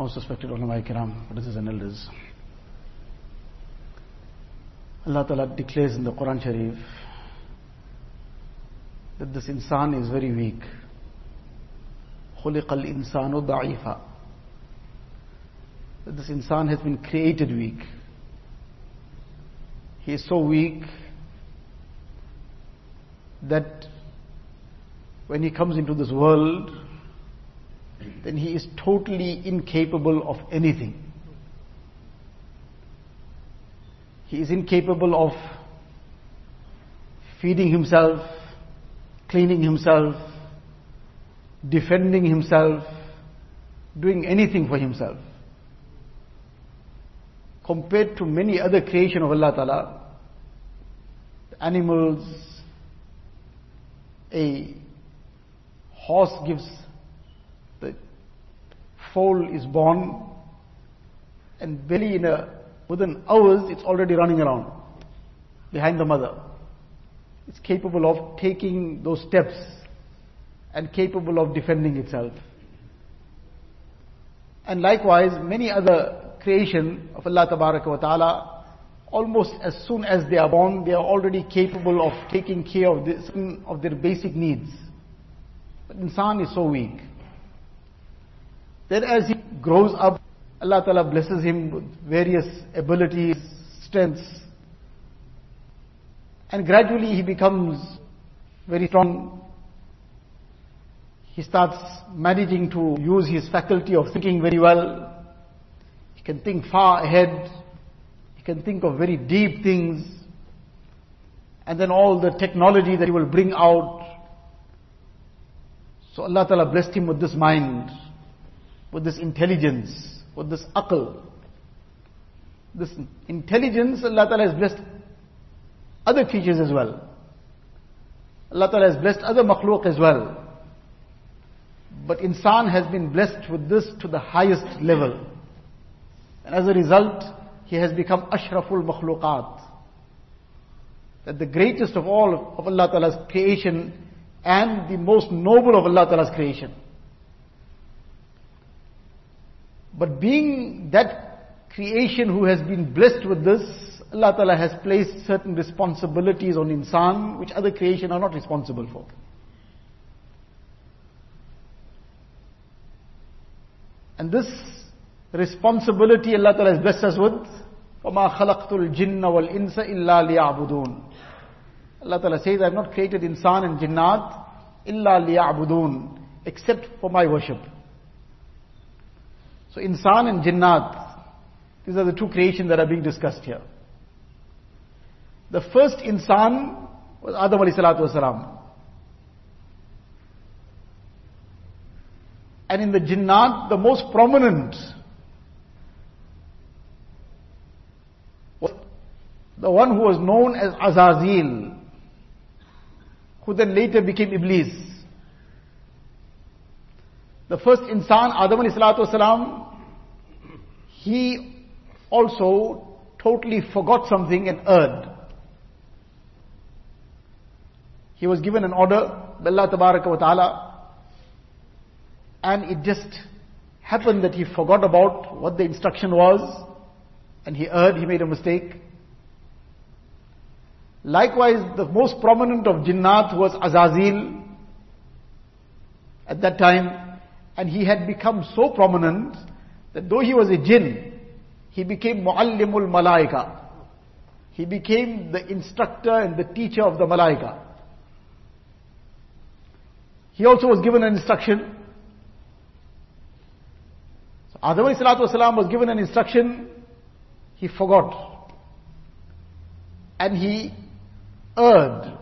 Most respected ulama kiram, brothers and elders. Allah Ta'ala declares in the Quran Sharif that this insan is very weak. خُلِقَ الْإِنسَانُ ضَعِيفًا That this insan has been created weak. He is so weak that when he comes into this world, then he is totally incapable of anything. He is incapable of feeding himself, cleaning himself, defending himself, doing anything for himself. Compared to many other creation of Allah Ta'ala, animals, a horse gives foal is born and barely in a within hours it's already running around behind the mother. It's capable of taking those steps and capable of defending itself. And likewise many other creation of Allah wa ta'ala almost as soon as they are born they are already capable of taking care of, this, of their basic needs. But insan is so weak. Then as he grows up, Allah Ta'ala blesses him with various abilities, strengths. And gradually he becomes very strong. He starts managing to use his faculty of thinking very well. He can think far ahead. He can think of very deep things. And then all the technology that he will bring out so Allah Ta'ala blessed him with this mind, with this intelligence, with this aql. This intelligence Allah Ta'ala has blessed other creatures as well. Allah Ta'ala has blessed other makhluk as well. But insan has been blessed with this to the highest level. And as a result, he has become ashraful makhluqat. That the greatest of all of Allah Ta'ala's creation and the most noble of Allah Ta'ala's creation. But being that creation who has been blessed with this, Allah Ta'ala has placed certain responsibilities on insan which other creation are not responsible for. And this responsibility Allah Ta'ala has blessed us with, وَمَا خَلَقْتُ الْجِنَّ وَالْإِنسَ إِلَّا لِيَعْبُدُونَ Allah Ta'ala says, I have not created insan and jinnat illa liya'budun, except for my worship. So insan and jinnat, these are the two creations that are being discussed here. The first insan was Adam alayhi salatu wasalam. And in the jinnat, the most prominent was the one who was known as Azazil who then later became Iblis. The first insan, Adam salatu he also totally forgot something and erred. He was given an order by Allah wa ta'ala and it just happened that he forgot about what the instruction was and he erred, he made a mistake. Likewise, the most prominent of jinnat was Azazil at that time, and he had become so prominent that though he was a jinn, he became Muallimul Malaika. He became the instructor and the teacher of the Malaika. He also was given an instruction. So Adam was given an instruction, he forgot. And he erred.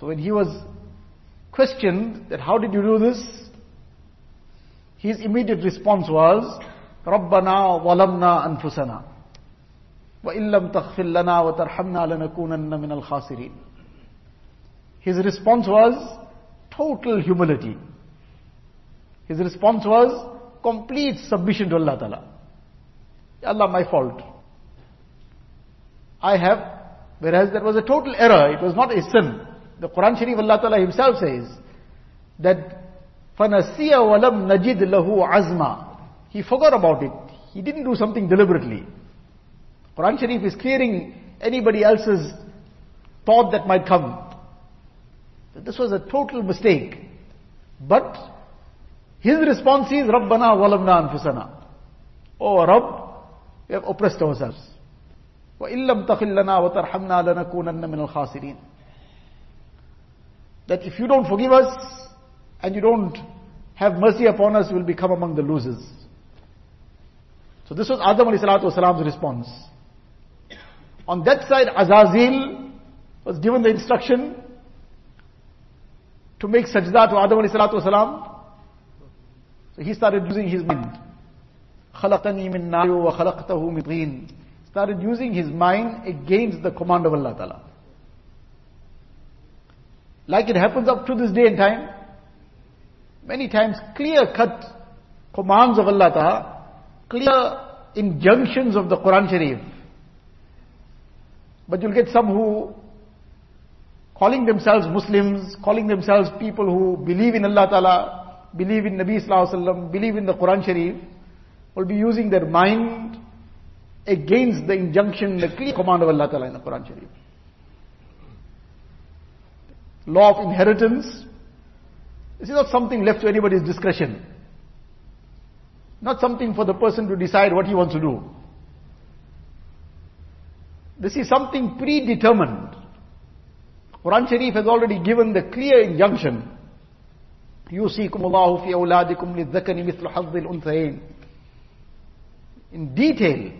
So when he was questioned that how did you do this? His immediate response was, رَبَّنَا وَلَمْنَا أَنفُسَنَا وَإِن لَمْ تَغْفِرْ لَنَا وَتَرْحَمْنَا لَنَكُونَنَّ مِنَ الْخَاسِرِينَ His response was total humility. His response was complete submission to Allah Ta'ala. Allah, my fault. I have Whereas that was a total error, it was not a sin. The Quran Sharif Allah Ta'ala himself says that فَنَسِيَ وَلَمْ نَجِدْ لَهُ عَزْمًا he forgot about it. He didn't do something deliberately. Quran Sharif is clearing anybody else's thought that might come. This was a total mistake. But his response is, Rabbana walamna anfusana. Oh Rabb, we have oppressed ourselves. وَإِن لَمْ تَخِلْ لَنَا وَتَرْحَمْنَا لَنَكُونَنَّ مِنَ الْخَاسِرِينَ That if you don't forgive us, and you don't have mercy upon us, we'll become among the losers. So this was Adam alayhi salatu wasalam's response. On that side, Azazil was given the instruction to make sajda to Adam alayhi salatu wasalam. So he started using his mind. خلقني من نار وخلقته من طين started using his mind against the command of Allah Ta'ala. Like it happens up to this day and time, many times clear cut commands of Allah Ta'ala, clear injunctions of the Quran Sharif. But you'll get some who calling themselves Muslims, calling themselves people who believe in Allah Ta'ala, believe in Nabi Sallallahu Alaihi Wasallam, believe in the Quran Sharif, will be using their mind against the injunction, the clear command of Allah Ta'ala in the Quran Sharif. Law of inheritance. This is not something left to anybody's discretion. Not something for the person to decide what he wants to do. This is something predetermined. Quran Sharif has already given the clear injunction. يوصيكم الله في أولادكم للذكر مثل حظ الأنثيين in detail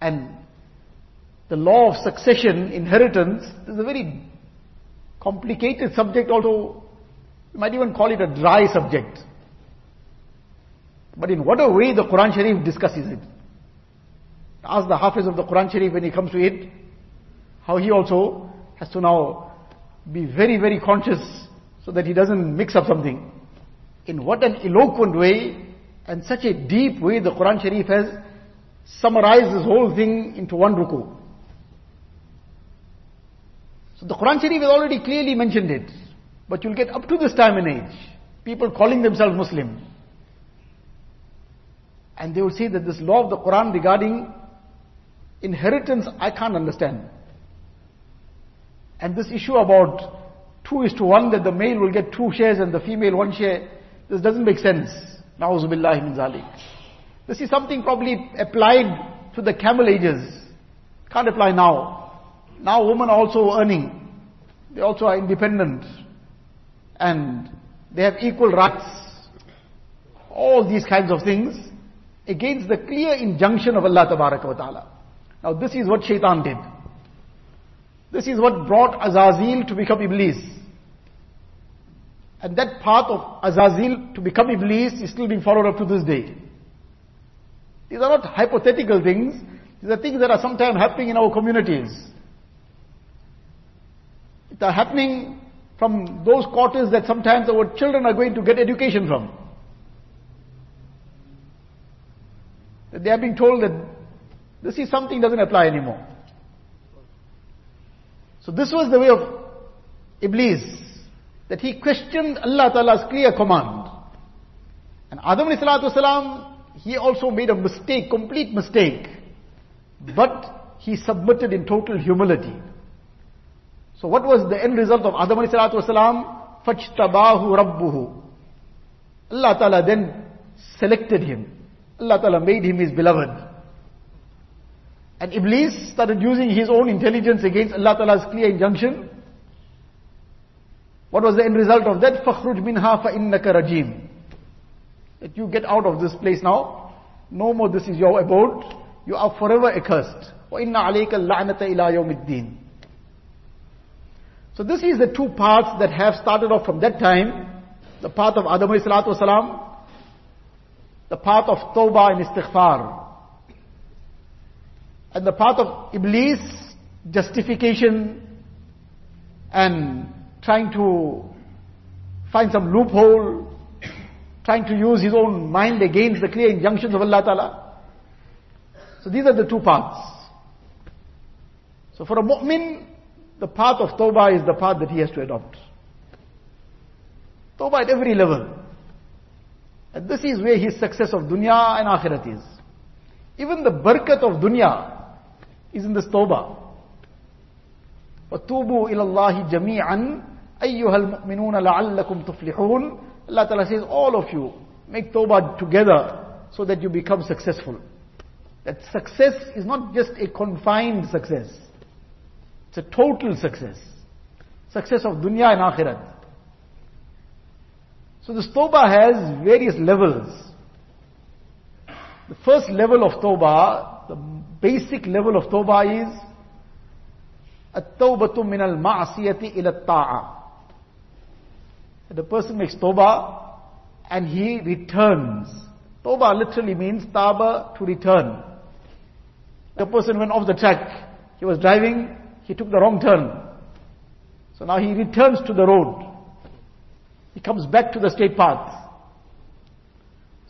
and the law of succession, inheritance, is a very complicated subject also. you might even call it a dry subject. But in what a way the Quran Sharif discusses it. Ask the Hafiz of the Quran Sharif when he comes to it, how he also has to now be very, very conscious so that he doesn't mix up something. In what an eloquent way and such a deep way the Quran Sharif has summarized this whole thing into one ruku. So the Quran Sharif has already clearly mentioned it. But you'll get up to this time and age, people calling themselves Muslim. And they will say that this law of the Quran regarding inheritance, I can't understand. And this issue about two is to one, that the male will get two shares and the female one share, this doesn't make sense. Na'uzubillahi min zalik. This is something probably applied to the camel ages. Can't apply now. Now women are also earning. They also are independent. And they have equal rights. All these kinds of things against the clear injunction of Allah ta'ala. Now this is what shaitan did. This is what brought Azazil to become Iblis. And that path of Azazil to become Iblis is still being followed up to this day. These are not hypothetical things. These are things that are sometimes happening in our communities. They are happening from those quarters that sometimes our children are going to get education from. They are being told that this is something doesn't apply anymore. So this was the way of Iblis, that he questioned Allah Ta'ala's clear command. And Adam salam, he also made a mistake, complete mistake. But he submitted in total humility. So what was the end result of Adam salam? Fajtabahu Rabbuhu. Allah Ta'ala then selected him. Allah Ta'ala made him his beloved. And Iblis started using his own intelligence against Allah Ta'ala's clear injunction. What was the end result of that? فَخْرُجْ مِنْهَا فَإِنَّكَ رَجِيمٌ That you get out of this place now. No more this is your abode. You are forever accursed. وَإِنَّ عَلَيْكَ اللَّعْنَةَ إِلَى يَوْمِ الدِّينِ so this is the two paths that have started off from that time. The path of Adam salatu wasalam, the path of Tawbah and Istighfar. And the path of Iblis, justification and trying to find some loophole, trying to use his own mind against the clear injunctions of Allah Ta'ala. So these are the two paths. So for a mu'min, the path of tawbah is the path that he has to adopt. Tawbah at every level. And this is where his success of dunya and akhirat is. Even the barakat of dunya is in this tawbah. وَتُوبُوا إِلَى اللَّهِ جَمِيعًا أَيُّهَا الْمُؤْمِنُونَ لَعَلَّكُمْ تُفْلِحُونَ Allah Ta'ala says, all of you, make tawbah together so that you become successful. That success is not just a confined success. It's a total success. Success of dunya and akhirat. So this tawbah has various levels. The first level of tawbah, the basic level of tawbah is التوبة من المعصية إلى الطاعة. The person makes tawbah and he returns. Tawbah literally means taba to return. The person went off the track. He was driving, he took the wrong turn. So now he returns to the road. He comes back to the straight path.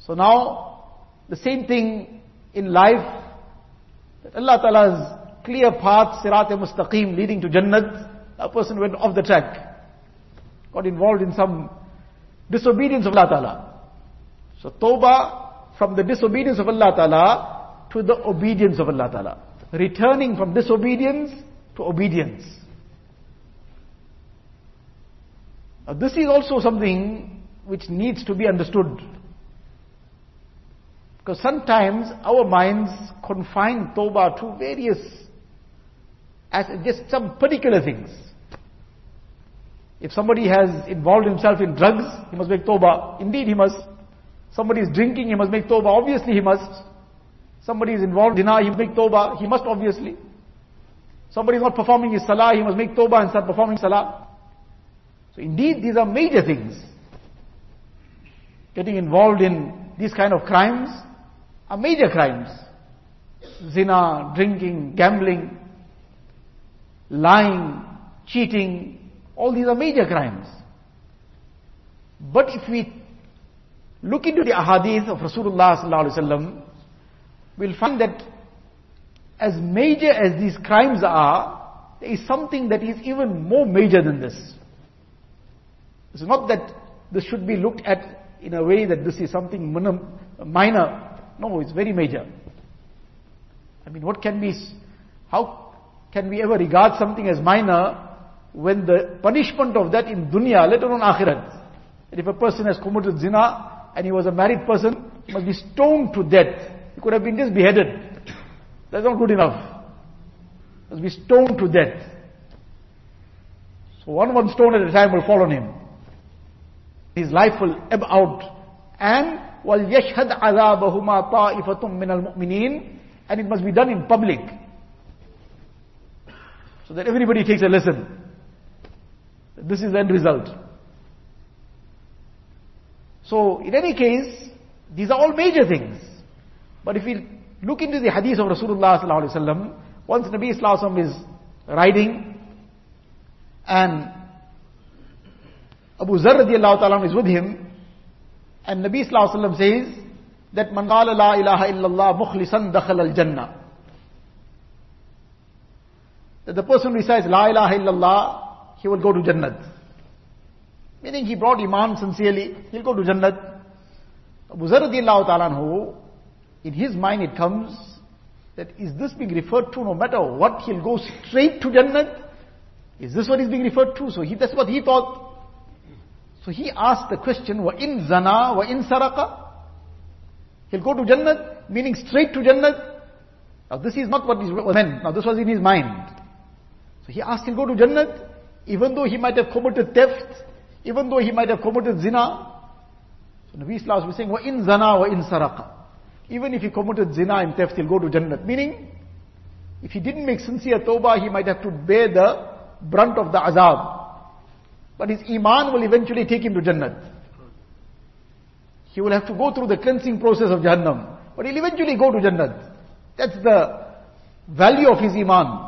So now, the same thing in life, that Allah Ta'ala's clear path, sirat mustaqim leading to Jannat, a person went off the track, got involved in some disobedience of Allah Ta'ala. So tawbah from the disobedience of Allah Ta'ala to the obedience of Allah Ta'ala. Returning from disobedience to obedience. Now this is also something which needs to be understood. Because sometimes our minds confine tawbah to various, as just some particular things. If somebody has involved himself in drugs, he must make tawbah. Indeed he must. Somebody is drinking, he must make tawbah. Obviously he must. Somebody is involved in zina, he must make tawbah. He must obviously. Somebody is not performing his salah, he must make tawbah and start performing salah. So indeed, these are major things. Getting involved in these kind of crimes are major crimes. Zina, drinking, gambling, lying, cheating, all these are major crimes. But if we look into the ahadith of Rasulullah sallallahu alaihi wasallam, we'll find that as major as these crimes are, there is something that is even more major than this. It's not that this should be looked at in a way that this is something minor. No, it's very major. I mean, what can be, how can we ever regard something as minor when the punishment of that in dunya, let alone akhirat, if a person has committed zina and he was a married person, he must be stoned to death. He could have been just beheaded. That's not good enough. He must be stoned to death. So one one stone at a time will fall on him his life will ebb out. And وَلْيَشْهَدْ عَذَابَهُمَا طَائِفَةٌ مِّنَ الْمُؤْمِنِينَ And it must be done in public. So that everybody takes a lesson. This is the end result. So, in any case, these are all major things. But if we look into the hadith of Rasulullah sallallahu alaihi wasallam, once Nabi sallallahu is riding, and Abu Zar radiallahu ta'ala is with him, and Nabi sallallahu alayhi wa says, that man qala la ilaha illallah mukhlisan dakhal al jannah. That the person recites la ilaha illallah, he will go to Jannat. Meaning he brought Iman sincerely, he'll go to Jannat. Abu Zar radiallahu ta'ala in his mind it comes that is this being referred to no matter what, he'll go straight to Jannat? Is this what is being referred to? So he, that's what he thought. So he asked the question, wa in zana, wa in saraka? He'll go to Jannat, meaning straight to Jannat. Now this is not what is meant. Now this was in his mind. So he asked he'll go to Jannat, even though he might have committed theft, even though he might have committed zina. So Nabi Islam was saying, wa in zana, wa in saraka. Even if he committed zina and theft, he'll go to Jannat. Meaning, if he didn't make sincere tawbah, he might have to bear the brunt of the azab. But his iman will eventually take him to Jannat. He will have to go through the cleansing process of Jahannam. But he'll eventually go to Jannat. That's the value of his iman.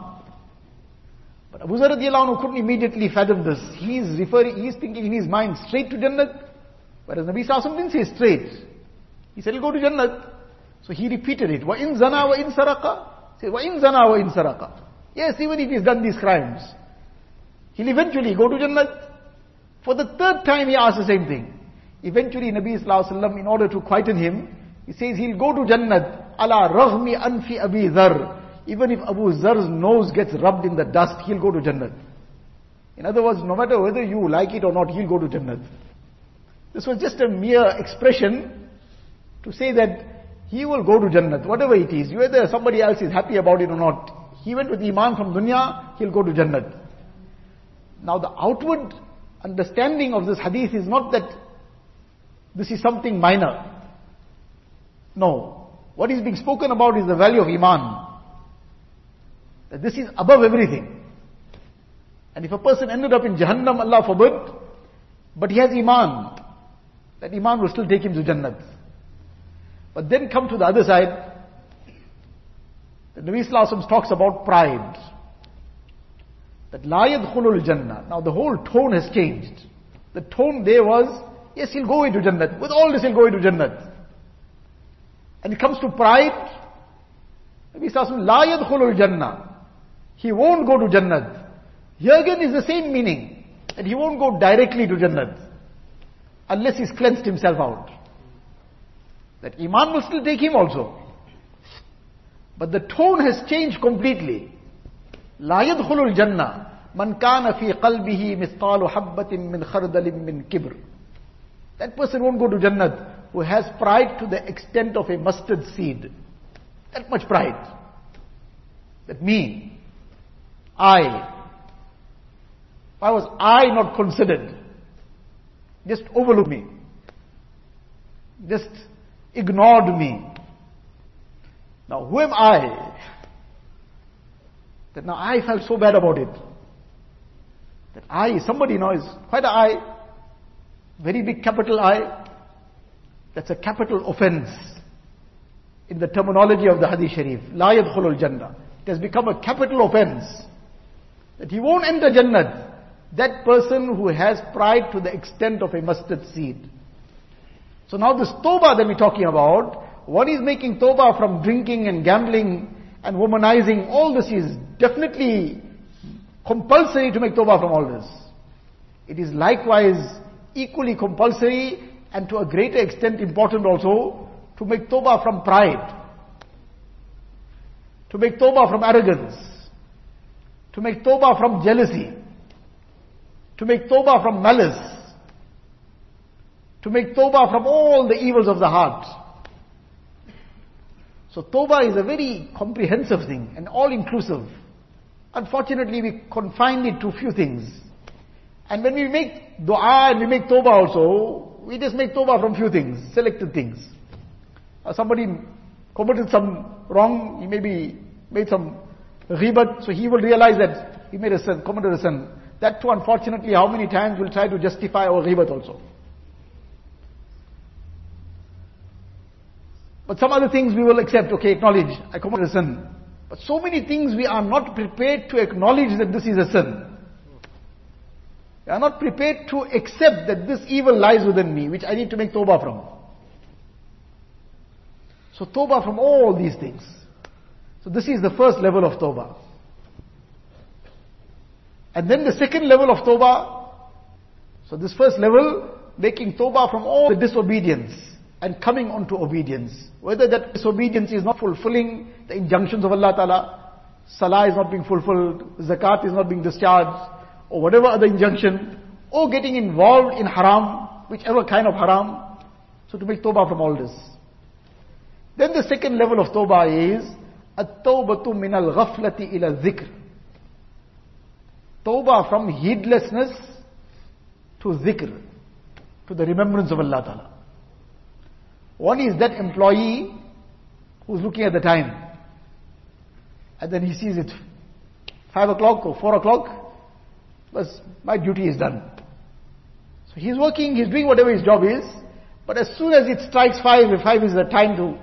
But Abu Zar couldn't immediately fathom this. He's referring, he's thinking in his mind straight to Jannat. Whereas Nabi Sallallahu didn't say straight. He said he'll go to Jannat. So he repeated it. Wa in zana wa in zana wa in saraka. Yes, even if he's done these crimes. He'll eventually go to Jannat. For the third time he asked the same thing. Eventually Nabi Wasallam, in order to quieten him, he says he'll go to Jannat, ala raghmi anfi abi dhar. Even if Abu Zar's nose gets rubbed in the dust, he'll go to Jannat. In other words, no matter whether you like it or not, he'll go to Jannat. This was just a mere expression to say that he will go to Jannat, whatever it is. Whether somebody else is happy about it or not. He went with Iman from dunya, he'll go to Jannat. Now the outward understanding of this hadith is not that this is something minor. No. What is being spoken about is the value of Iman. That this is above everything. And if a person ended up in Jahannam, Allah forbid, but he has Iman, that Iman will still take him to Jannat. But then come to the other side, the Nabi Sallallahu talks about pride. That la yadkhulul jannah. Now the whole tone has changed. The tone there was, yes, he'll go into Jannat. With all this, he'll go into Jannat. And it comes to pride. Nabi Sallallahu la yadkhulul jannah. He won't go to Jannat. Here again is the same meaning. That he won't go directly to Jannat. Unless he's cleansed himself out. That Iman will still take him also. But the tone has changed completely. لا يدخل الجنة من كان في قلبه مثقال حبة من خردل من كبر. That person won't go to Jannat who has pride to the extent of a mustard seed. That much pride. That me, I, why was I not considered? Just overlooked me. Just ignored me. Now, who am I? That now I felt so bad about it. That I, somebody now is quite an I, very big capital I. That's a capital offense in the terminology of the Hadith Sharif. La yadkhulul Jannah. It has become a capital offense. That he won't enter Jannah. That person who has pride to the extent of a mustard seed. So now this tawbah that we're talking about, one is making tawbah from drinking and gambling and womanizing. All this is definitely compulsory to make tawbah from all this. It is likewise equally compulsory and to a greater extent important also to make tawbah from pride. To make tawbah from arrogance. To make tawbah from jealousy. To make tawbah from malice. To make tawbah from all the evils of the heart. So tawbah is a very comprehensive thing and all-inclusive. Unfortunately, we confine it to few things. And when we make dua and we make tawbah also, we just make tawbah from few things, selected things. Uh, somebody committed some wrong, he maybe made some ghibat, so he will realize that he made a sin, committed a sin. That too, unfortunately, how many times we'll try to justify our ghibat also. But some other things we will accept, okay, acknowledge, I committed a sin. But so many things we are not prepared to acknowledge that this is a sin. We are not prepared to accept that this evil lies within me, which I need to make tawbah from. So tawbah from all these things. So this is the first level of tawbah. And then the second level of tawbah. So this first level, making tawbah from all the disobedience and coming on to obedience. Whether that disobedience is not fulfilling the injunctions of Allah Ta'ala, salah is not being fulfilled, zakat is not being discharged, or whatever other injunction, or getting involved in haram, whichever kind of haram. So to make tawbah from all this. Then the second level of tawbah is, at-tawbatu min al-ghaflati ila dhikr. Tawbah from heedlessness to zikr, to the remembrance of Allah Ta'ala. One is that employee who's looking at the time. And then he sees it. Five o'clock or four o'clock. But my duty is done. So he's working, he's doing whatever his job is. But as soon as it strikes five, if five is the time to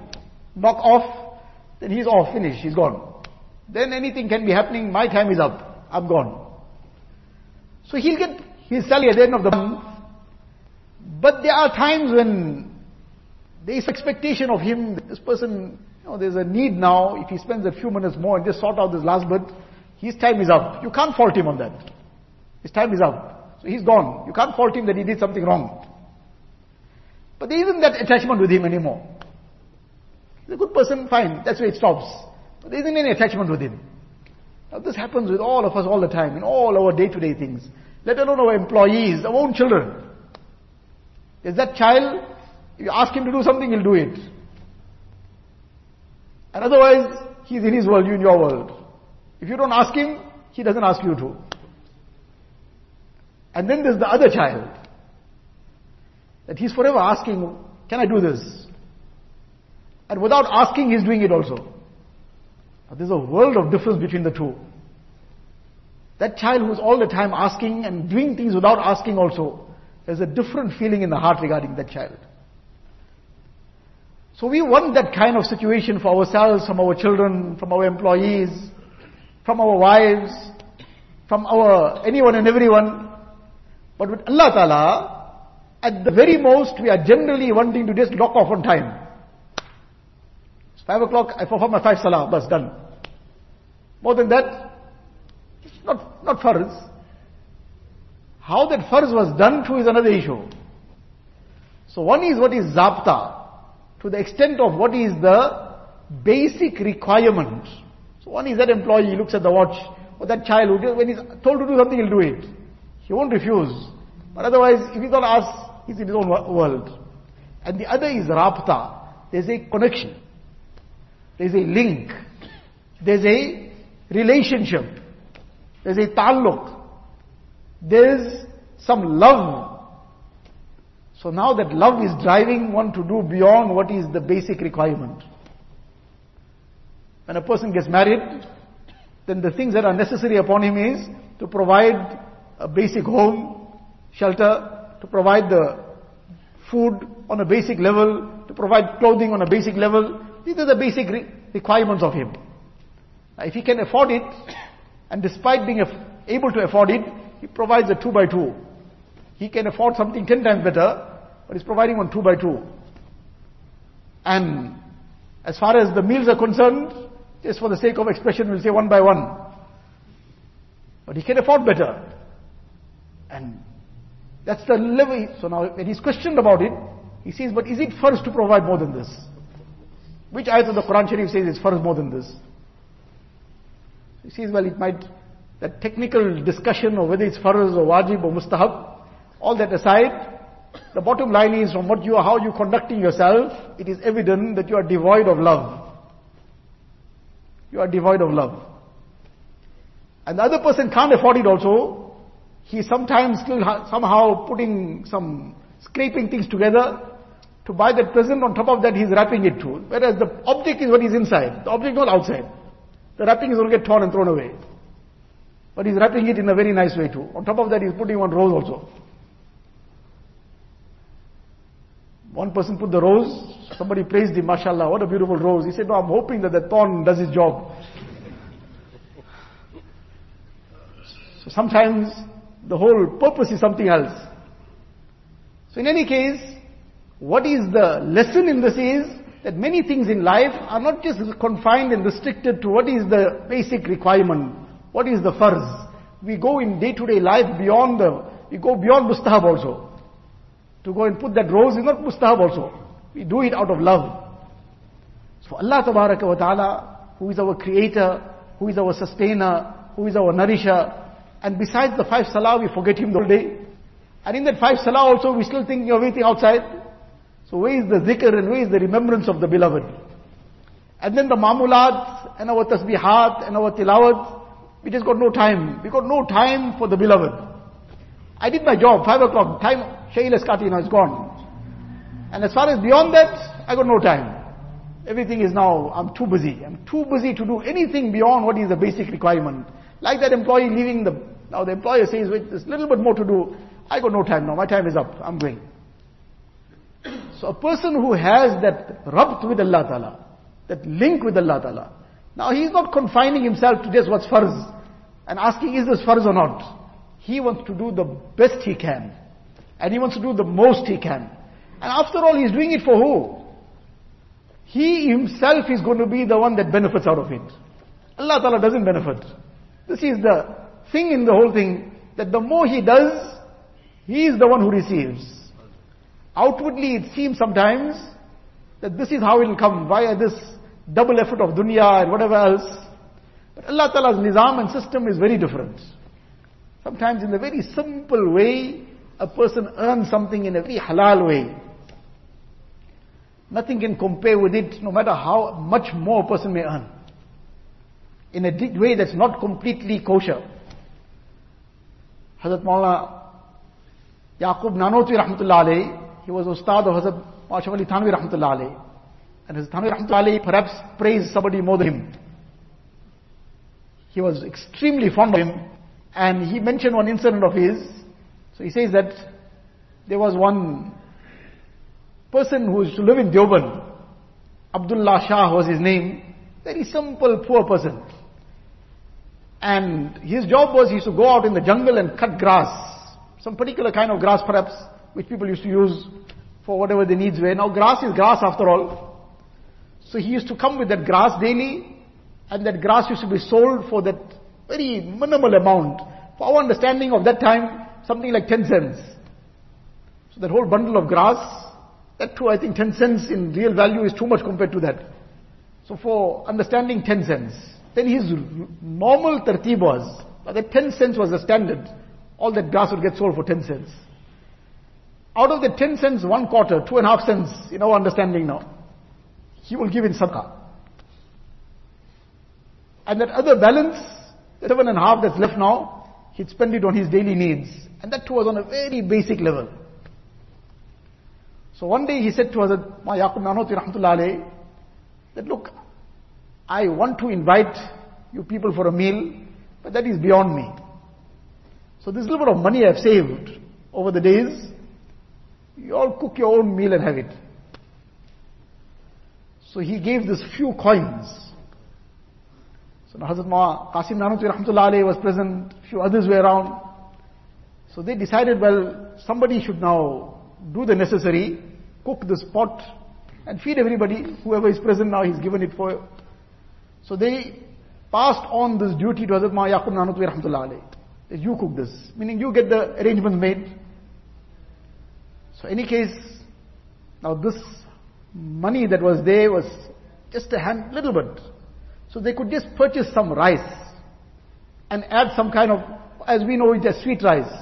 knock off, then he's off, finished, he's gone. Then anything can be happening, my time is up, I'm gone. So he'll get his salary at the end of the month. But there are times when there is expectation of him, this person, you know, there's a need now, if he spends a few minutes more and just sort out this last bit, his time is up. You can't fault him on that. His time is up. So he's gone. You can't fault him that he did something wrong. But there isn't that attachment with him anymore. He's a good person, fine, that's where it stops. But there isn't any attachment with him. Now this happens with all of us all the time, in all our day-to-day things. Let alone our employees, our own children. Is that child, if you ask him to do something, he'll do it. And otherwise, he's in his world, you in your world. If you don't ask him, he doesn't ask you to. And then there's the other child. That he's forever asking, can I do this? And without asking, he's doing it also. There's a world of difference between the two. That child who's all the time asking and doing things without asking also, there's a different feeling in the heart regarding that child. So we want that kind of situation for ourselves, from our children, from our employees, from our wives, from our anyone and everyone. But with Allah Ta'ala, at the very most, we are generally wanting to just lock off on time. It's five o'clock, I perform my five salah, that's done. More than that, not, not farz. How that farz was done to is another issue. So one is what is zapta, to the extent of what is the basic requirement. So one is that employee, he looks at the watch, or that child, who, when he's told to do something, he'll do it. He won't refuse. But otherwise, if he's not asked, he's in his own world. And the other is rapta. There's a connection. There's a link. There's a relationship. There's a taluk. There's some love. So now that love is driving one to do beyond what is the basic requirement. When a person gets married, then the things that are necessary upon him is to provide a basic home, shelter, to provide the food on a basic level, to provide clothing on a basic level. These are the basic re- requirements of him. Now, if he can afford it, and despite being able to afford it, he provides a two by two. He can afford something ten times better, but he's providing one two by two. And as far as the meals are concerned, just for the sake of expression, we'll say one by one. But he can afford better. And that's the level. So now when he's questioned about it, he says, but is it farz to provide more than this? Which ayat of the Quran Sharif says it's farz more than this? He says, well, it might, that technical discussion of whether it's farz or wajib or mustahab, all that aside, the bottom line is from what you are, how you conducting yourself, it is evident that you are devoid of love. You are devoid of love. And the other person can't afford it also. He sometimes still somehow putting some, scraping things together to buy that present. On top of that, he's wrapping it too. Whereas the object is what is inside. The object is not outside. The wrapping is going to get torn and thrown away. But he's wrapping it in a very nice way too. On top of that, he's putting one rose also. One person put the rose, somebody praised him, mashallah, what a beautiful rose. He said, no, I'm hoping that the thorn does its job. So sometimes the whole purpose is something else. So in any case, what is the lesson in this is that many things in life are not just confined and restricted to what is the basic requirement, what is the farz. We go in day-to-day life beyond the, we go beyond mustahab also. To go and put that rose is not mustahab also. We do it out of love. So Allah wa ta'ala, who is our creator, who is our sustainer, who is our nourisher, and besides the five salah, we forget Him the whole day. And in that five salah also, we still thinking of everything outside. So where is the zikr and where is the remembrance of the beloved? And then the mamulat and our tasbihat and our tilawat, we just got no time. We got no time for the beloved. I did my job, five o'clock, time, Shail Eskati now is gone. And as far as beyond that, I got no time. Everything is now, I'm too busy. I'm too busy to do anything beyond what is the basic requirement. Like that employee leaving the, now the employer says, wait, there's a little bit more to do. I got no time now, my time is up, I'm going. So a person who has that rabt with Allah Ta'ala, that link with Allah Ta'ala, now he's not confining himself to just what's farz and asking is this farz or not. He wants to do the best he can. And he wants to do the most he can. And after all, he's doing it for who? He himself is going to be the one that benefits out of it. Allah Ta'ala doesn't benefit. This is the thing in the whole thing, that the more he does, he is the one who receives. outwardly it seems sometimes that this is how it will come via this double effort of dunya and whatever else. But Allah Ta'ala's nizam and system is very different. Sometimes in a very simple way, a person earns something in a very halal way. Nothing can compare with it, no matter how much more a person may earn. In a way that's not completely kosher. Hazrat Maulana Yaqub Nanotwi rahmatullah he was Ustad of Hazrat Ali Thanwi rahmatullah. And Hazrat Thanwi rahmatullah perhaps praised somebody more than him. He was extremely fond of him. And he mentioned one incident of his. So he says that there was one person who used to live in Deoband. Abdullah Shah was his name. Very simple, poor person. And his job was he used to go out in the jungle and cut grass. Some particular kind of grass perhaps, which people used to use for whatever their needs were. Now grass is grass after all. So he used to come with that grass daily, and that grass used to be sold for that very minimal amount. For our understanding of that time, something like 10 cents. So that whole bundle of grass that too, I think 10 cents in real value is too much compared to that. So for understanding 10 cents, then his normal tertib was, that 10 cents was the standard. All that grass would get sold for 10 cents. Out of the 10 cents, one quarter, two and a half cents, in our understanding now, he will give in sadaqah. And that other balance, the seven and a half that's left now, he'd spend it on his daily needs. And that too was on a very basic level. So one day he said to Hazrat Yaqub Nanotwi rahmatullah that look, I want to invite you people for a meal, but that is beyond me. So this little bit of money I've saved over the days, you all cook your own meal and have it. So he gave this few coins. So Hazrat Ma Qasim Nanotwi rahmatullah was present, a few others were around. So they decided, well, somebody should now do the necessary, cook this pot and feed everybody. Whoever is present now, he's given it for. So they passed on this duty to Hazrat Ma Yaqub Nanotwi rahmatullah. That you cook this. Meaning you get the arrangements made. So any case, now this money that was there was just a hand, little bit. So they could just purchase some rice and add some kind of, as we know it a sweet rice.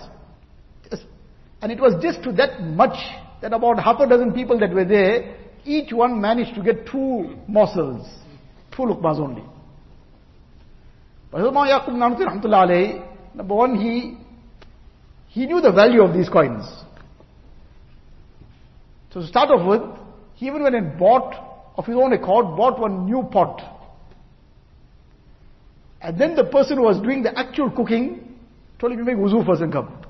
And it was just to that much that about half a dozen people that were there, each one managed to get two morsels, two lukmas only. Number one, he, he knew the value of these coins. So to start off with, he even went and bought, of his own accord, bought one new pot. And then the person who was doing the actual cooking told him to make wuzu first and come.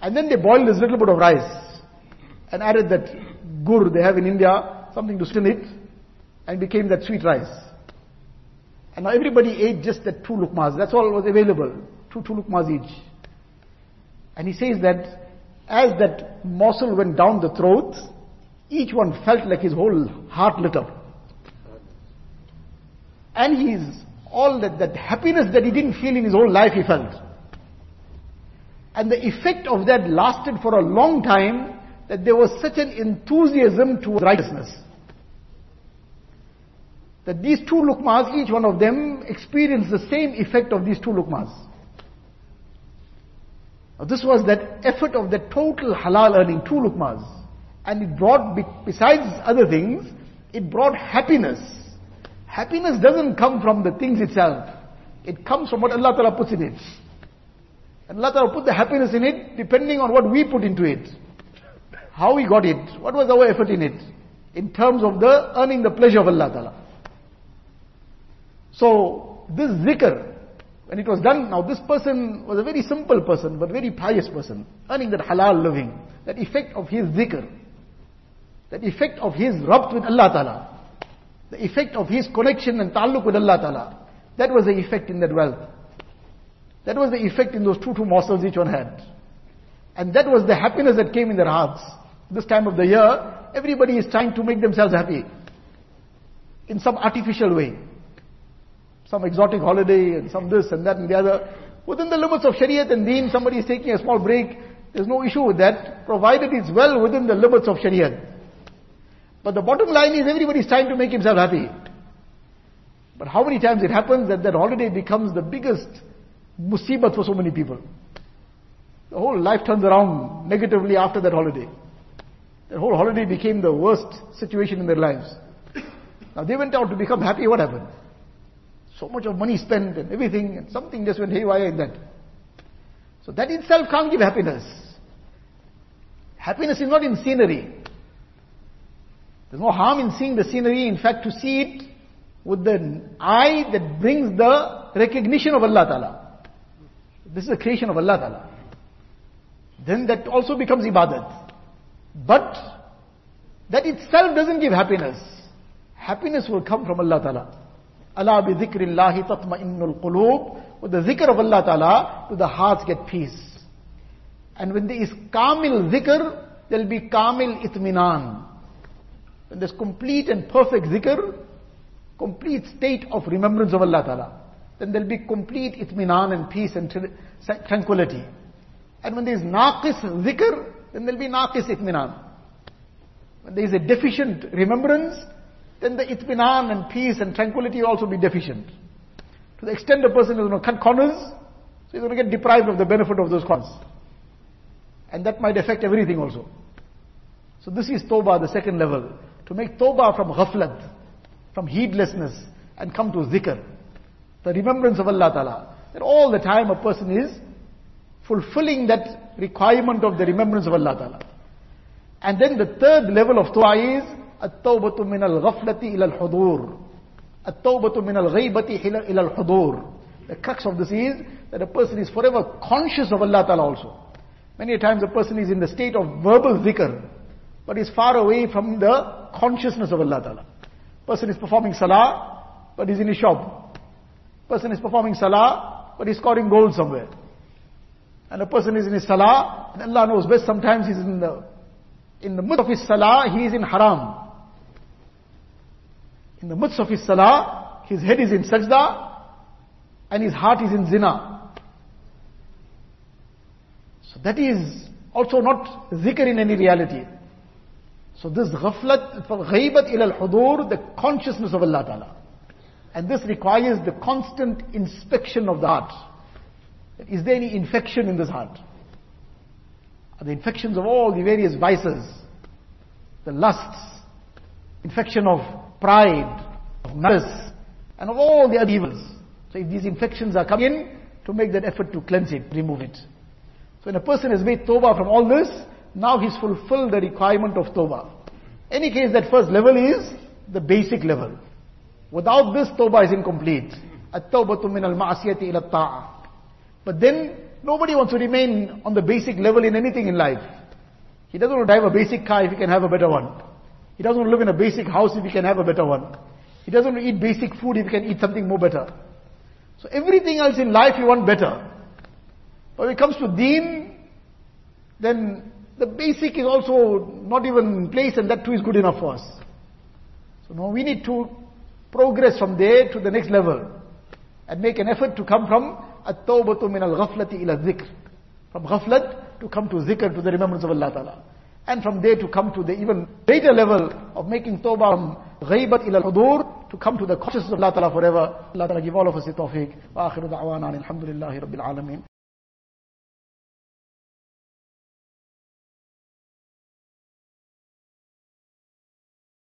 And then they boiled this little bit of rice and added that gur they have in India, something to sweeten it, and became that sweet rice. And now everybody ate just that two lukmas. That's all was available. Two, two lukmas each. And he says that as that morsel went down the throat, each one felt like his whole heart lit up. And he's all that, that happiness that he didn't feel in his whole life he felt. And the effect of that lasted for a long time that there was such an enthusiasm towards righteousness. That these two lukmas, each one of them experienced the same effect of these two lukmas. Now this was that effort of the total halal earning, two lukmas. And it brought, besides other things, it brought happiness. Happiness doesn't come from the things itself. It comes from what Allah Ta'ala puts in it. And Allah Ta'ala put the happiness in it depending on what we put into it. How we got it. What was our effort in it. In terms of the earning the pleasure of Allah Ta'ala. So, this zikr, when it was done, now this person was a very simple person, but very pious person, earning that halal living, that effect of his zikr, that effect of his rabt with Allah Ta'ala, the effect of his connection and ta'alluq with Allah Ta'ala, that was the effect in that wealth. That was the effect in those two, two morsels each one had. And that was the happiness that came in their hearts. This time of the year, everybody is trying to make themselves happy. In some artificial way. Some exotic holiday and some this and that and the other. Within the limits of Shariat and Deen, somebody is taking a small break. There's no issue with that, provided it's well within the limits of Shariah. But the bottom line is everybody's trying to make himself happy. But how many times it happens that that holiday becomes the biggest musibat for so many people? The whole life turns around negatively after that holiday. That whole holiday became the worst situation in their lives. Now they went out to become happy, what happened? So much of money spent and everything, and something just went haywire in that. So that itself can't give happiness. Happiness is not in scenery. There's no harm in seeing the scenery. In fact, to see it with the eye that brings the recognition of Allah Ta'ala. This is a creation of Allah Ta'ala. Then that also becomes ibadat. But that itself doesn't give happiness. Happiness will come from Allah Ta'ala. Allah bi dhikrillahi tatma'innul qulub. With the zikr of Allah Ta'ala, do the hearts get peace. And when there is kamil zikr, there will be kamil itminan. When there's complete and perfect zikr, complete state of remembrance of Allah Ta'ala, then there'll be complete itminan and peace and tranquility. And when there's naqis zikr, then there'll be naqis itminan. When there is a deficient remembrance, then the itminan and peace and tranquility will also be deficient. To the extent a person is going to cut corners, so he's going to get deprived of the benefit of those corners. And that might affect everything also. So this is tawbah, the second level to make tawbah from ghaflat, from heedlessness, and come to zikr, the remembrance of Allah Ta'ala. That all the time a person is fulfilling that requirement of the remembrance of Allah Ta'ala. And then the third level of tawbah is التوبة من الغفلة إلى الحضور التوبة من الغيبة إلى الحضور The crux of this is that a person is forever conscious of Allah Ta'ala also. Many times a person is in the state of verbal zikr, but is far away from the consciousness of Allah Ta'ala. Person is performing salah, but he's in his shop. Person is performing salah, but he's scoring gold somewhere. And a person is in his salah, and Allah knows best, sometimes he's in the, in the midst of his salah, he is in haram. In the midst of his salah, his head is in sajda, and his heart is in zina. So that is also not zikr in any reality. So this ghaflat, ghaibat ila al-hudur, the consciousness of Allah Ta'ala. And this requires the constant inspection of the heart. Is there any infection in this heart? Are the infections of all the various vices, the lusts, infection of pride, of malice, and of all the other evils. So if these infections are coming in, to make that effort to cleanse it, remove it. So when a person has made tawbah from all this, now he's fulfilled the requirement of tawbah. Any case, that first level is the basic level. Without this, tawbah is incomplete. At-tawbatu min al-ma'asiyati ila ta'a. But then, nobody wants to remain on the basic level in anything in life. He doesn't want to drive a basic car if he can have a better one. He doesn't want to live in a basic house if he can have a better one. He doesn't want to eat basic food if he can eat something more better. So everything else in life you want better. But when it comes to deen, then the basic is also not even in place and that too is good enough for us. So now we need to progress from there to the next level and make an effort to come from at-tawbatu min al-ghaflati ila dhikr. From ghaflat to come to zikr, to the remembrance of Allah Ta'ala. And from there to come to the even greater level of making tawbah from ghaibat ila al-hudur to come to the consciousness of Allah Ta'ala forever. Allah Ta'ala give all of us the tawfiq. Wa akhiru da'wana alhamdulillahi rabbil alameen.